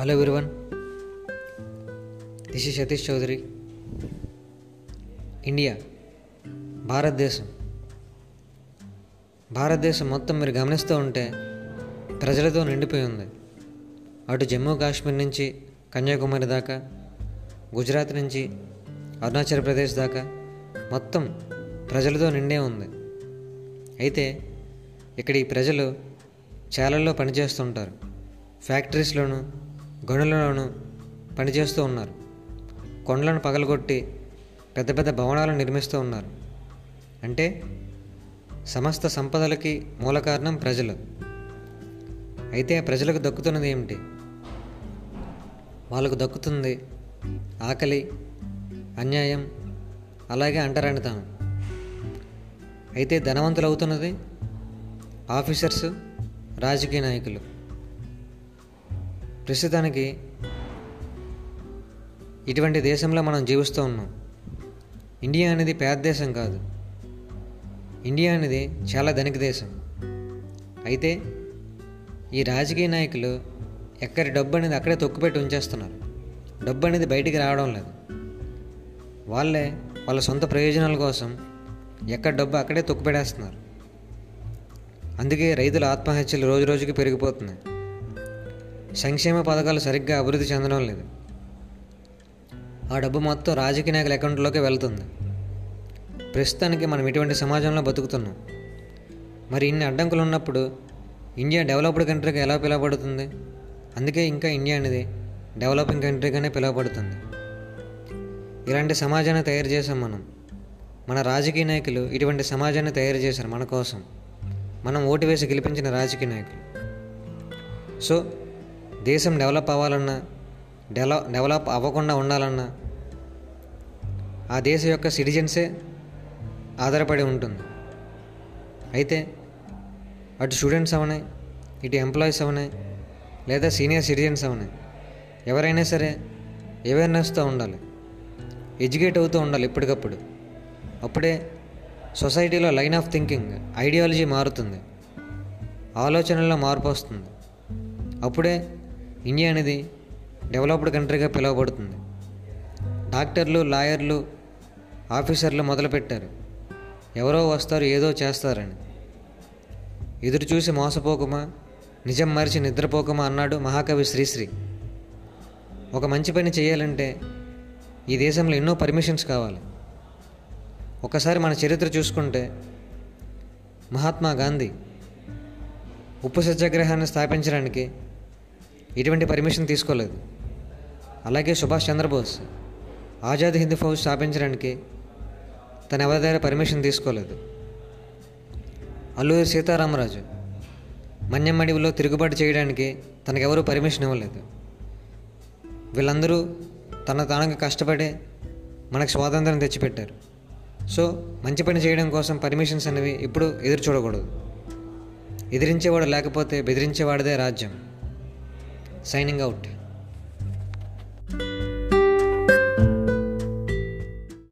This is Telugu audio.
Hello everyone this is Satish Chaudhary India భారతదేశం భారతదేశం మొత్తం మీరు గమనిస్తూ ఉంటే ప్రజలతో నిండిపోయి ఉంది. అటు జమ్మూ కాశ్మీర్ నుంచి కన్యాకుమారి దాకా గుజరాత్ నుంచి అరుణాచల్ ప్రదేశ్ దాకా మొత్తం ప్రజలతో నిండే ఉంది. అయితే ఇక్కడ ఈ ప్రజలు చాలల్లో పనిచేస్తుంటారు. ఫ్యాక్టరీస్లోనూ గనులలోనూ పనిచేస్తూ ఉన్నారు. కొండలను పగలగొట్టి పెద్ద పెద్ద భవనాలను నిర్మిస్తూ ఉన్నారు. అంటే సమస్త సంపదలకి మూల కారణం ప్రజలు. అయితే ప్రజలకు దక్కుతున్నది ఏమిటి? వాళ్ళకు దక్కుతుంది ఆకలి అన్యాయం అలాగే అంటరానితనం. అయితే ధనవంతులు అవుతున్నది ఆఫీసర్స్ రాజకీయ నాయకులు. ప్రస్తుతానికి ఇటువంటి దేశంలో మనం జీవిస్తూ ఉన్నాం. ఇండియా అనేది పేద దేశం కాదు. ఇండియా అనేది చాలా ధనిక దేశం. అయితే ఈ రాజకీయ నాయకులు ఎక్కడి డబ్బు అనేది అక్కడే తొక్కుపెట్టి ఉంచేస్తున్నారు. డబ్బు అనేది బయటికి రావడం లేదు. వాళ్ళే వాళ్ళ సొంత ప్రయోజనాల కోసం ఎక్కడ డబ్బు అక్కడే తొక్కుపెడేస్తున్నారు అందుకే రైతుల ఆత్మహత్యలు రోజు రోజుకి పెరిగిపోతున్నాయి. సంక్షేమ పథకాలు సరిగ్గా అభివృద్ధి చెందడం లేదు. ఆ డబ్బు మొత్తం రాజకీయ నాయకుల అకౌంట్లోకి వెళ్తుంది. ప్రస్తుతానికి మనం ఇటువంటి సమాజంలో బతుకుతున్నాం. మరి ఇన్ని అడ్డంకులు ఉన్నప్పుడు ఇండియా డెవలప్డ్ కంట్రీగా ఎలా పిలువబడుతుంది? అందుకే ఇంకా ఇండియా అనేది డెవలపింగ్ కంట్రీగానే పిలువబడుతుంది. ఇలాంటి సమాజాన్ని తయారు చేసాం మనం. మన రాజకీయ నాయకులు ఇటువంటి సమాజాన్ని తయారు చేశారు మన కోసం. మనం ఓటు వేసి గెలిపించిన రాజకీయ నాయకులు. సో దేశం డెవలప్ అవ్వాలన్నా డెవలప్ డెవలప్ అవ్వకుండా ఉండాలన్నా ఆ దేశం యొక్క సిటిజన్సే ఆధారపడి ఉంటుంది. అయితే అటు స్టూడెంట్స్ అవనాయి ఇటు ఎంప్లాయీస్ అవనాయి లేదా సీనియర్ సిటిజన్స్ అవనాయి ఎవరైనా సరే అవేర్నెస్తో ఉండాలి. ఎడ్యుకేట్ అవుతూ ఉండాలి ఎప్పటికప్పుడు అప్పుడే సొసైటీలో లైన్ ఆఫ్ థింకింగ్ ఐడియాలజీ మారుతుంది. ఆలోచనల్లో మార్పు వస్తుంది. అప్పుడే ఇండియా అనేది డెవలప్డ్ కంట్రీగా పిలువబడుతుంది. డాక్టర్లు లాయర్లు ఆఫీసర్లు మొదలుపెట్టారు. ఎవరో వస్తారు ఏదో చేస్తారని. ఎదురు చూసి మోసపోకమా? నిజం మరిచి నిద్రపోకమా అన్నాడు మహాకవి శ్రీశ్రీ. ఒక మంచి పని చేయాలంటే ఈ దేశంలో ఎన్నో పర్మిషన్స్ కావాలి. ఒకసారి మన చరిత్ర చూసుకుంటే మహాత్మా గాంధీ ఉప్పు సత్యాగ్రహాన్ని స్థాపించడానికి ఎటువంటి పర్మిషన్ తీసుకోలేదు. అలాగే సుభాష్ చంద్రబోస్ ఆజాద్ హింద్ ఫౌజ్ స్థాపించడానికి తన ఎవరి దగ్గర పర్మిషన్ తీసుకోలేదు. అల్లూరి సీతారామరాజు మన్యమడివిలో తిరుగుబాటు చేయడానికి తనకెవరూ పర్మిషన్ ఇవ్వలేదు. వీళ్ళందరూ తన తానుగా కష్టపడి మనకు స్వాతంత్రం తెచ్చిపెట్టారు. సో మంచి పని చేయడం కోసం పర్మిషన్స్ అనేవి ఇప్పుడు ఎదురు చూడకూడదు. ఎదిరించేవాడు లేకపోతే బెదిరించేవాడిదే రాజ్యం. signing out.